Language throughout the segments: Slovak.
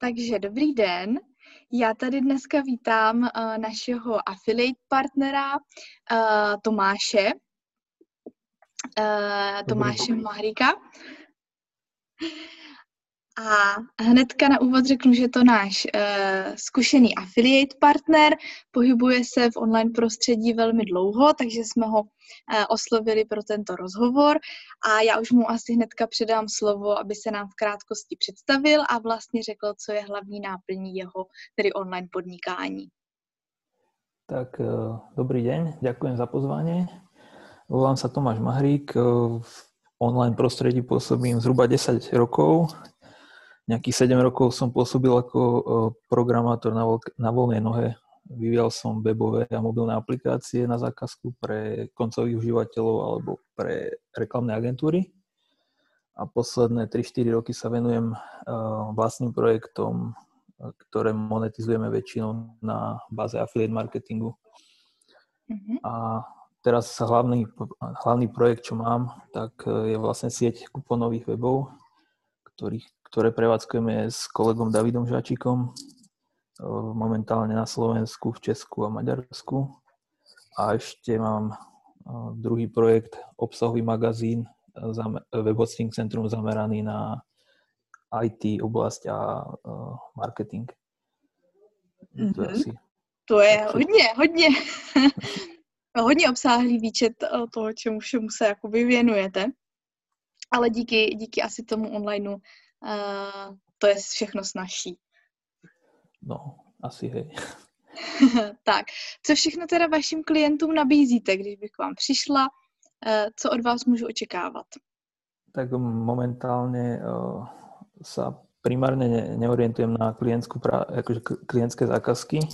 Takže dobrý den. Já tady dneska vítám uh, našeho affiliate partnera uh, Tomáše. Uh, Tomáše Mahrika. A hnedka na úvod řeknu, že to náš uh, zkušený affiliate partner, pohybuje se v online prostředí velmi dlouho, takže jsme ho uh, oslovili pro tento rozhovor a já už mu asi hnedka předám slovo, aby se nám v krátkosti představil a vlastně řekl, co je hlavní náplní jeho, tedy online podnikání. Tak uh, dobrý deň, ďakujem za pozvanie. Volám sa Tomáš Mahrík, v online prostredí pôsobím zhruba 10 rokov, Nejakých 7 rokov som pôsobil ako e, programátor na, voľ- na voľnej nohe. Vyvíjal som webové a mobilné aplikácie na zákazku pre koncových užívateľov alebo pre reklamné agentúry. A posledné 3-4 roky sa venujem e, vlastným projektom, ktoré monetizujeme väčšinou na báze affiliate marketingu. Mm-hmm. A teraz hlavný, hlavný projekt, čo mám, tak e, je vlastne sieť kuponových webov, ktorých ktoré prevádzkujeme s kolegom Davidom Žačikom momentálne na Slovensku, v Česku a Maďarsku. A ešte mám druhý projekt, obsahový magazín, web hosting centrum zameraný na IT oblasť a marketing. Mm-hmm. To je, mhm. asi... to je hodně, hodně, hodně obsáhlý výčet toho, čemu všemu se jakoby věnujete. Ale díky, díky asi tomu onlineu uh, to je všechno snažší. No, asi hej. tak, co všechno teda vašim klientům nabízíte, když bych k vám přišla, uh, co od vás můžu očekávat? Tak momentálne uh, sa primárne ne, neorientujem na klientskú pra, akože klientské zákazky.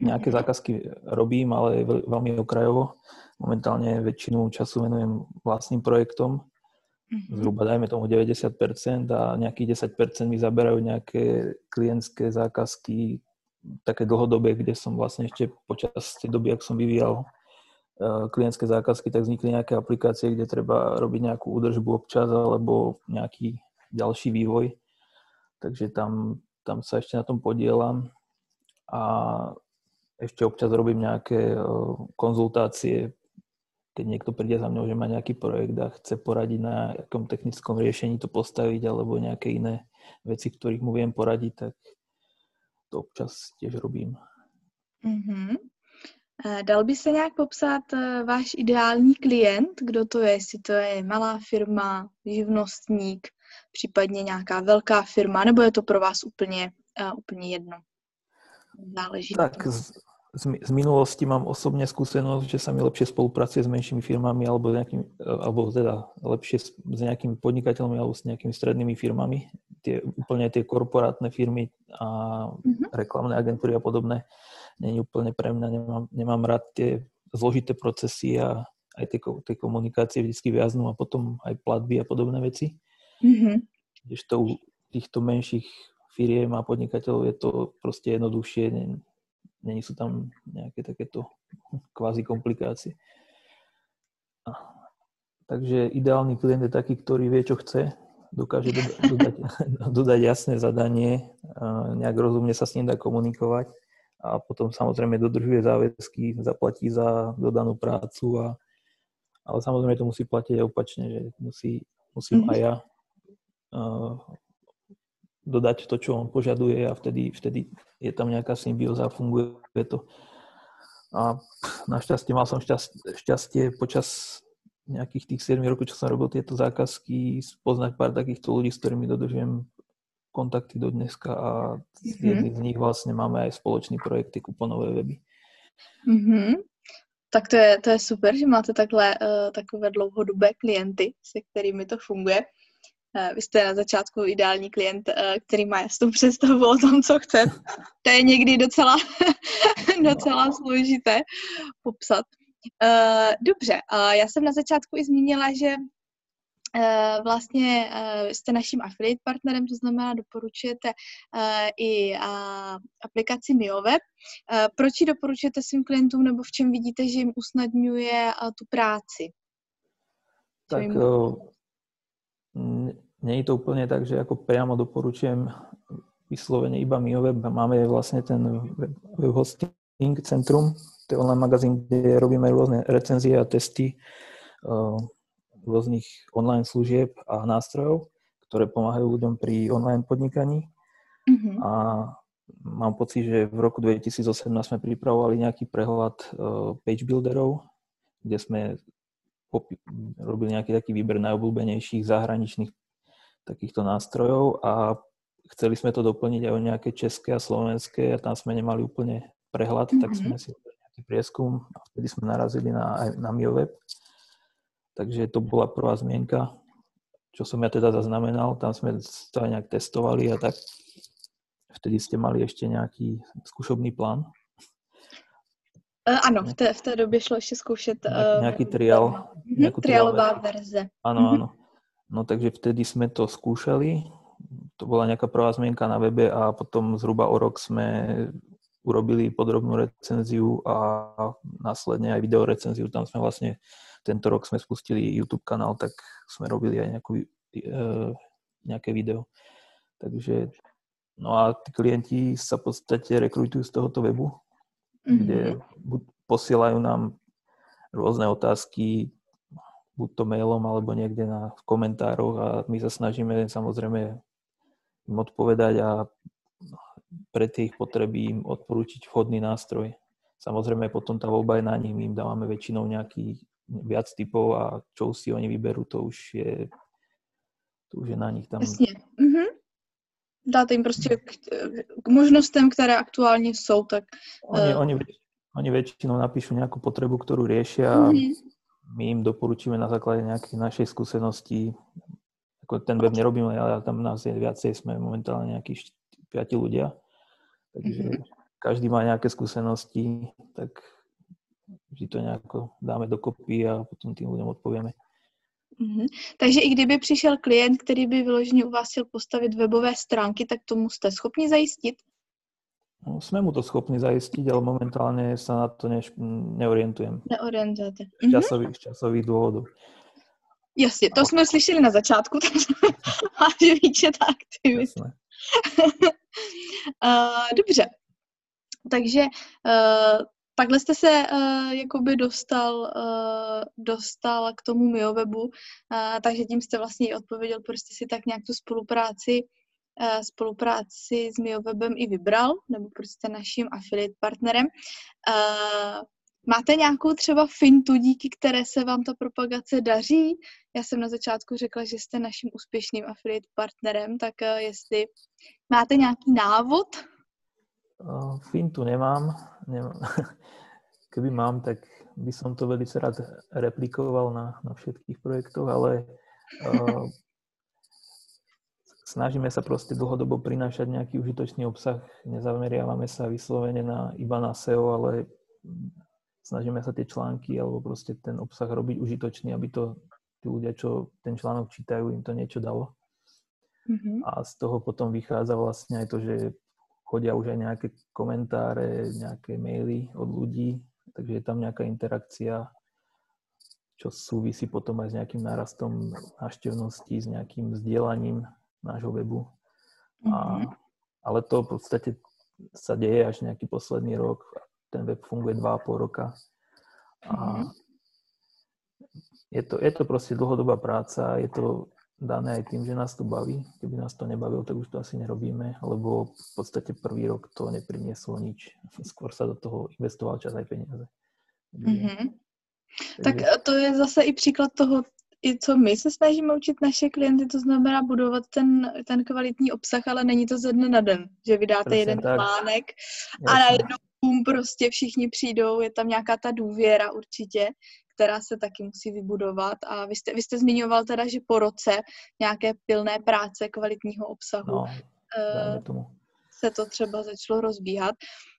Nejaké mhm. zákazky robím, ale veľmi okrajovo. Momentálne väčšinu času venujem vlastným projektom, Mm-hmm. Zhruba dajme tomu 90% a nejakých 10% mi zaberajú nejaké klientské zákazky také dlhodobé, kde som vlastne ešte počas tej doby, ak som vyvíjal uh, klientské zákazky, tak vznikli nejaké aplikácie, kde treba robiť nejakú údržbu občas alebo nejaký ďalší vývoj. Takže tam, tam sa ešte na tom podielam a ešte občas robím nejaké uh, konzultácie keď niekto príde za mňou, že má nejaký projekt a chce poradiť na akom technickom riešení to postaviť alebo nejaké iné veci, ktorých mu viem poradiť, tak to občas tiež robím. Mm-hmm. Dal by se nějak popsat e, váš ideální klient? Kdo to je? Jestli to je malá firma, živnostník, případně nějaká velká firma, nebo je to pro vás úplně, uh, úplně jedno? Záleží. Tak z, z minulosti mám osobne skúsenosť, že sa mi lepšie spolupracuje s menšími firmami alebo, nejakým, alebo teda lepšie s, s nejakými podnikateľmi alebo s nejakými strednými firmami. Tie, úplne tie korporátne firmy a mm-hmm. reklamné agentúry a podobné je úplne pre mňa. Nemám, nemám rád tie zložité procesy a aj tie, tie komunikácie vždy viaznú a potom aj platby a podobné veci. Mm-hmm. Kdežto u týchto menších firiem a podnikateľov je to proste jednoduchšie, není sú tam nejaké takéto kvázi komplikácie. Takže ideálny klient je taký, ktorý vie, čo chce, dokáže dodať, dodať jasné zadanie, nejak rozumne sa s ním dá komunikovať a potom samozrejme dodržuje záväzky, zaplatí za dodanú prácu a ale samozrejme to musí platiť aj opačne, že musí, musím mm-hmm. aj ja uh, dodať to, čo on požaduje a vtedy, vtedy je tam nejaká symbióza a funguje to. A našťastie mal som šťastie, šťastie počas nejakých tých 7 rokov, čo som robil tieto zákazky, spoznať pár takýchto ľudí, s ktorými dodržujem kontakty do dneska a mm-hmm. jedný z nich vlastne máme aj spoločný projekt, kuponové weby. Mm-hmm. Tak to je, to je super, že máte takhle, uh, takové dlouhodobé klienty, se kterými to funguje. Eh, vy jste na začátku ideální klient, eh, který má jasnou představu o tom, co chce. To je někdy docela, docela složité popsat. Eh, dobře, já jsem na začátku i zmínila, že vlastně jste naším affiliate partnerem, to znamená doporučujete i aplikaci MioWeb. Proč ji doporučujete svým klientům nebo v čem vidíte, že jim usnadňuje tu práci? Tak nie je to úplne tak, že ako priamo doporučujem vyslovene iba MioWeb. Máme vlastne ten web hosting centrum, to je online magazín, kde robíme rôzne recenzie a testy uh, rôznych online služieb a nástrojov, ktoré pomáhajú ľuďom pri online podnikaní. Mm-hmm. A mám pocit, že v roku 2018 sme pripravovali nejaký prehľad uh, page builderov, kde sme robili nejaký taký výber najobľúbenejších zahraničných takýchto nástrojov a chceli sme to doplniť aj o nejaké české a slovenské a tam sme nemali úplne prehľad, mm-hmm. tak sme si nejaký prieskum a vtedy sme narazili na, na MioWeb. Takže to bola prvá zmienka, čo som ja teda zaznamenal. Tam sme to aj nejak testovali a tak. Vtedy ste mali ešte nejaký skúšobný plán? Uh, ano, v té, v té době šlo ještě zkoušet... Uh, nějaký trial. Uh, trialová verze. Áno, mm-hmm. No takže vtedy sme to skúšali. To bola nejaká prvá zmienka na webe a potom zhruba o rok sme urobili podrobnú recenziu a následne aj videorecenziu. Tam sme vlastne, tento rok sme spustili YouTube kanál, tak sme robili aj nejakú, e, nejaké video. Takže, no a tí klienti sa v podstate rekrutujú z tohoto webu, mm-hmm. kde posielajú nám rôzne otázky, buď to mailom alebo niekde na, v komentároch a my sa snažíme samozrejme im odpovedať a pre tie ich potreby im odporúčiť vhodný nástroj. Samozrejme potom tá voľba je na nich, my im dávame väčšinou nejaký viac typov a čo si oni vyberú, to už je, to už je na nich tam. Jasně. Mm-hmm. Dáte jim prostě k, k možnostem, které aktuálně jsou, tak... Oni, uh... oni, oni väčšinou napíšu nejakú potrebu, ktorú riešia mm-hmm. My im doporučíme na základe nejakej našej skúsenosti. Ako ten web nerobíme, ale tam nás je viacej, sme momentálne nejakí piati ľudia. Takže mm-hmm. každý má nejaké skúsenosti, tak vždy to nejako dáme dokopy a potom tým ľuďom odpovieme. Mm-hmm. Takže i kdyby přišel klient, který by vyloženě u vás chtěl postavit webové stránky, tak tomu jste schopni zajistit? No, sme mu to schopní zaistiť, ale momentálne sa na to ne, neorientujem. Neorientujete. Z časových, z časových dôvodov. Jasně, to jsme slyšeli na začátku, takže máš výčet aktivit. uh, dobře, takže uh, takhle jste se uh, jakoby dostal, uh, dostal k tomu MioWebu, uh, takže tím jste vlastně i odpověděl, proč jste si tak nějak tu spolupráci spolupráci s MioWebem i vybral, nebo prostě naším affiliate partnerem. Eh, máte nějakou třeba fintu, díky které se vám ta propagace daří? Já jsem na začátku řekla, že jste naším úspěšným affiliate partnerem, tak eh, jestli máte nějaký návod? Fintu nemám. nemám. Keby mám, tak by som to velice rád replikoval na, na všetkých projektoch, ale uh, snažíme sa proste dlhodobo prinášať nejaký užitočný obsah. Nezameriavame sa vyslovene na, iba na SEO, ale snažíme sa tie články alebo proste ten obsah robiť užitočný, aby to tí ľudia, čo ten článok čítajú, im to niečo dalo. Mm-hmm. A z toho potom vychádza vlastne aj to, že chodia už aj nejaké komentáre, nejaké maily od ľudí, takže je tam nejaká interakcia, čo súvisí potom aj s nejakým nárastom návštevnosti, s nejakým vzdielaním nášho webu. A, mm-hmm. ale to v podstate sa deje až nejaký posledný rok. Ten web funguje 2,5 roka. A mm-hmm. je, to, je to proste dlhodobá práca, je to dané aj tým, že nás to baví. Keby nás to nebavilo, tak už to asi nerobíme, lebo v podstate prvý rok to neprinieslo nič. Skôr sa do toho investoval čas aj peniaze. Mm-hmm. Tak to je zase i příklad toho, i co my se snažíme učit naše klienty, to znamená budovat ten, ten kvalitní obsah, ale není to ze dne na den, že vydáte Prosím, jeden tak. článek a najednou prostě všichni přijdou, je tam nějaká ta důvěra určitě, která se taky musí vybudovat. A vy jste, vy jste zmiňoval teda, že po roce nějaké pilné práce kvalitního obsahu no, uh, se to třeba začalo rozbíhat,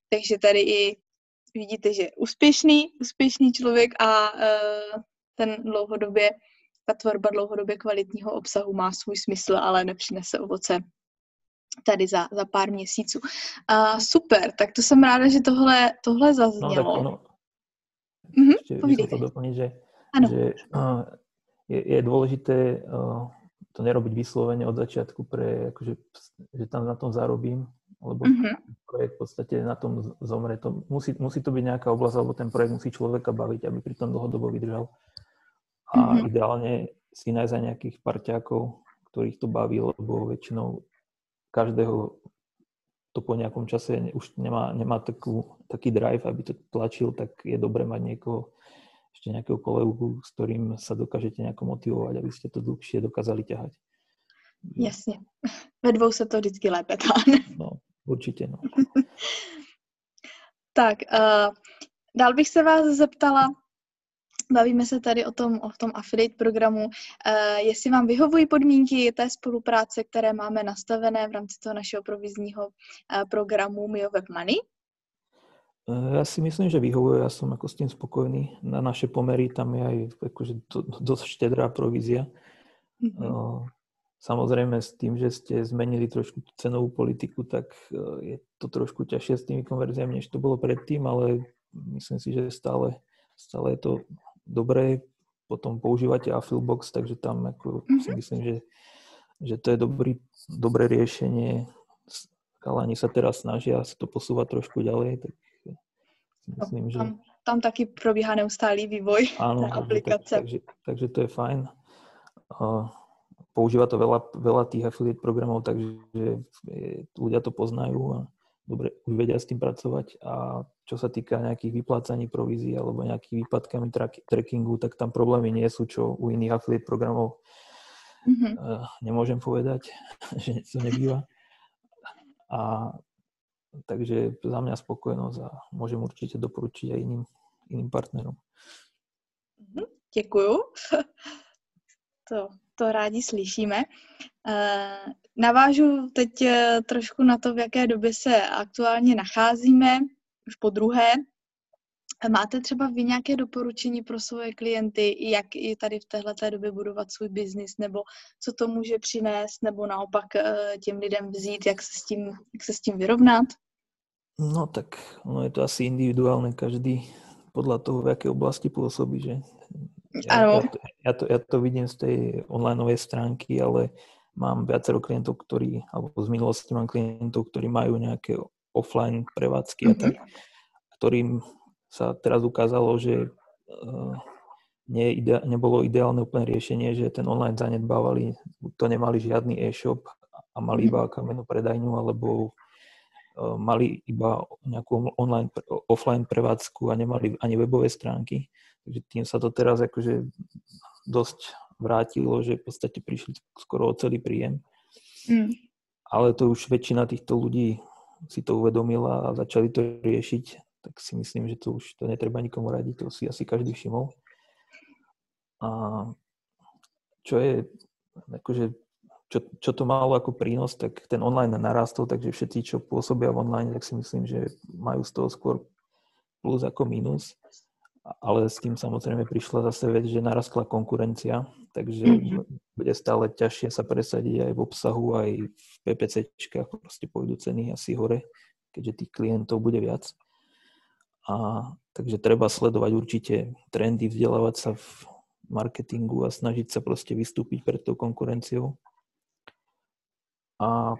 takže tady i vidíte, že úspěšný, úspěšný člověk a uh, ten dlouhodobě ta tvorba dlouhodobě kvalitního obsahu má svůj smysl, ale nepřinese ovoce tady za, za pár měsíců. Uh, super, tak to jsem ráda, že tohle, tohle zaznělo. No, tak ono, mm-hmm, ešte by to doplniť, že, ano. že uh, je, je dôležité uh, to nerobiť vyslovene od začiatku pre, akože, že tam na tom zarobím, lebo mm-hmm. projekt v podstate na tom zomre. To musí, musí to byť nejaká oblasť, alebo ten projekt musí človeka baviť, aby pri tom dlhodobo vydržal. A mm-hmm. ideálne si nájsť aj nejakých parťákov, ktorých to baví, lebo väčšinou každého to po nejakom čase už nemá, nemá takú, taký drive, aby to tlačil, tak je dobré mať niekoho, ešte nejakého kolegu, s ktorým sa dokážete nejako motivovať, aby ste to dlhšie dokázali ťahať. Jasně. Ve dvou se to vždycky lépe táhne. No, určitě, no. tak, uh, dál bych se vás zeptala, Bavíme se tady o tom, o tom affiliate programu. Uh, jestli vám vyhovují podmínky té spolupráce, které máme nastavené v rámci toho našeho provizního uh, programu Mio Web Money? Eh, ja si myslím, že vyhovuje, ja som ako s tým spokojný. Na naše pomery tam je aj akože to, dosť štedrá provízia. Mm-hmm. Samozrejme s tým, že ste zmenili trošku cenovú politiku, tak je to trošku ťažšie s tými konverziami, než to bolo predtým, ale myslím si, že stále, stále je to dobré, potom používate Affilbox, takže tam ako mm-hmm. si myslím, že, že to je dobrý, dobré riešenie. Kalani sa teraz snažia sa to posúvať trošku ďalej, tak si myslím, že... Tam, tam taky probíhá neustálý vývoj Áno, aplikace. Tak, takže, takže to je fajn. Uh, používa to veľa, veľa tých affiliate programov, takže ľudia to poznajú a dobre už vedia s tým pracovať a čo sa týka nejakých vyplácaní provízií alebo nejakých výpadkami trackingu, tak tam problémy nie sú, čo u iných affiliate programov mm-hmm. nemôžem povedať, že to nebýva. A takže za mňa spokojnosť a môžem určite doporučiť aj iným, iným partnerom. Mhm, Děkuju. To, to rádi slyšíme. Eh, navážu teď eh, trošku na to, v jaké době se aktuálně nacházíme, už po druhé. Máte třeba vy nějaké doporučení pro svoje klienty, jak i tady v této době budovat svůj biznis, nebo co to může přinést, nebo naopak eh, těm lidem vzít, jak se s tím, jak se s tím vyrovnat? No tak no je to asi individuálne, každý podľa toho, v akej oblasti pôsobí, že? Ja, to, ja, to, ja to vidím z tej online stránky, ale mám viacero klientov, ktorí, alebo z minulosti mám klientov, ktorí majú nejaké offline prevádzky mm-hmm. a tak, ktorým sa teraz ukázalo, že uh, nie ide, nebolo ideálne úplne riešenie, že ten online zanedbávali, to nemali žiadny e-shop a mali mm-hmm. iba kamennú predajňu, alebo uh, mali iba nejakú online, offline prevádzku a nemali ani webové stránky. Takže tým sa to teraz akože dosť vrátilo, že v podstate prišli skoro o celý príjem. Mm. Ale to už väčšina týchto ľudí si to uvedomila a začali to riešiť, tak si myslím, že to už to netreba nikomu radiť, to si asi každý všimol. A čo je, akože, čo, čo to malo ako prínos, tak ten online narastol, takže všetci, čo pôsobia v online, tak si myslím, že majú z toho skôr plus ako minus ale s tým samozrejme prišla zase vec, že narastla konkurencia, takže mm-hmm. bude stále ťažšie sa presadiť aj v obsahu, aj v PPCčkách, proste pôjdu ceny asi hore, keďže tých klientov bude viac. A, takže treba sledovať určite trendy, vzdelávať sa v marketingu a snažiť sa proste vystúpiť pred tou konkurenciou. A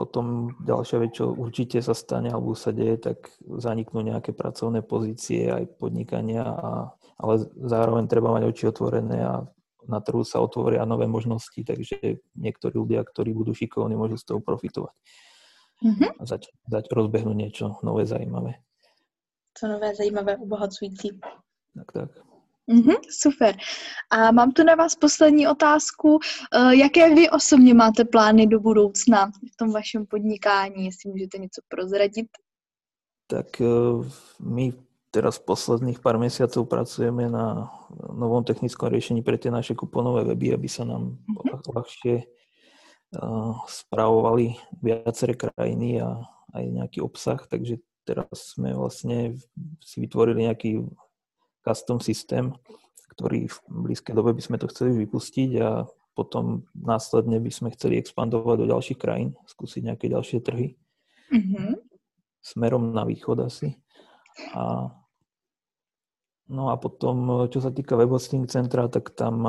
potom ďalšia vec, čo určite sa stane alebo sa deje, tak zaniknú nejaké pracovné pozície aj podnikania, a, ale zároveň treba mať oči otvorené a na trhu sa otvoria nové možnosti, takže niektorí ľudia, ktorí budú šikovní, môžu z toho profitovať. Mm-hmm. A zač- dať rozbehnúť niečo nové, zaujímavé. Co nové, zajímavé, obohacující. Tak, tak. Mm-hmm, super. A mám tu na vás poslední otázku. Eh, jaké vy osobně máte plány do budoucna v tom vašem podnikání, jestli můžete něco prozradit? Tak eh, my teraz posledných pár mesiacov pracujeme na novom technickom riešení pre tie naše kuponové weby, aby sa nám mm-hmm. ľahšie uh, spravovali viaceré krajiny a aj nejaký obsah, takže teraz sme vlastne si vytvorili nejaký custom systém, ktorý v blízkej dobe by sme to chceli vypustiť a potom následne by sme chceli expandovať do ďalších krajín, skúsiť nejaké ďalšie trhy. Mm-hmm. Smerom na východ asi. A, no a potom, čo sa týka web hosting centra, tak tam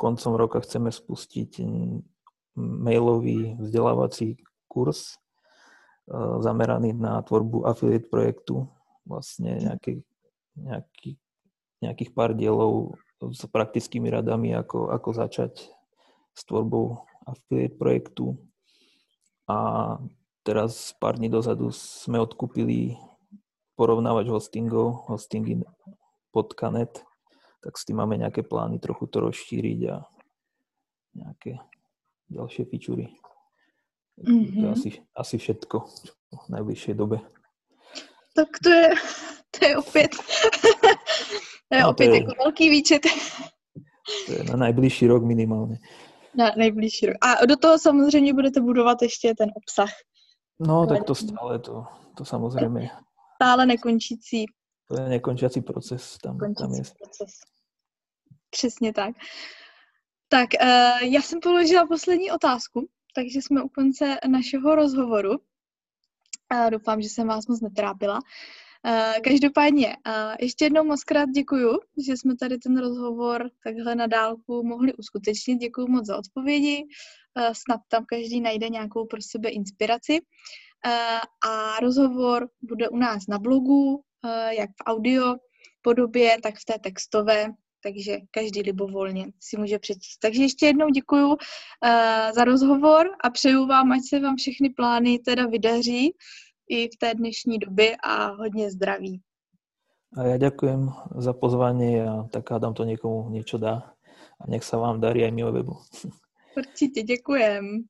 koncom roka chceme spustiť mailový vzdelávací kurz e, zameraný na tvorbu affiliate projektu. Vlastne nejaký, nejaký, nejakých pár dielov s praktickými radami, ako, ako začať s tvorbou affiliate projektu. A teraz pár dní dozadu sme odkúpili porovnávač hostingov, hostingy.net, tak s tým máme nejaké plány trochu to rozšíriť a nejaké ďalšie fičúry. Mm-hmm. To asi, asi všetko v najbližšej dobe. Tak to je, to je opět, to je no, opět to je, jako velký výčet. To je na najbližší rok minimálně. Na nejbližší rok. A do toho samozřejmě budete budovat ještě ten obsah. No, tak to stále, to, to samozřejmě. Stále nekončící. To je nekončící proces. Tam, tam je. proces. Přesně tak. Tak, uh, já jsem položila poslední otázku, takže jsme u konce našeho rozhovoru. Uh, doufám, že jsem vás moc netrápila. Uh, každopádně, uh, ještě jednou moc krát děkuju, že jsme tady ten rozhovor takhle na dálku mohli uskutečnit. Děkuju moc za odpovědi. Uh, snad tam každý najde nějakou pro sebe inspiraci. A rozhovor bude u nás na blogu, jak v audio podobě, tak v té textové, takže každý libovolně si může přečíst. Takže ještě jednou děkuji uh, za rozhovor a přeju vám, ať se vám všechny plány teda vydaří i v té dnešní době a hodně zdraví. A ja ďakujem za pozvanie a tak hádam to niekomu niečo dá. A nech sa vám darí aj mimo webu. Určite, ďakujem.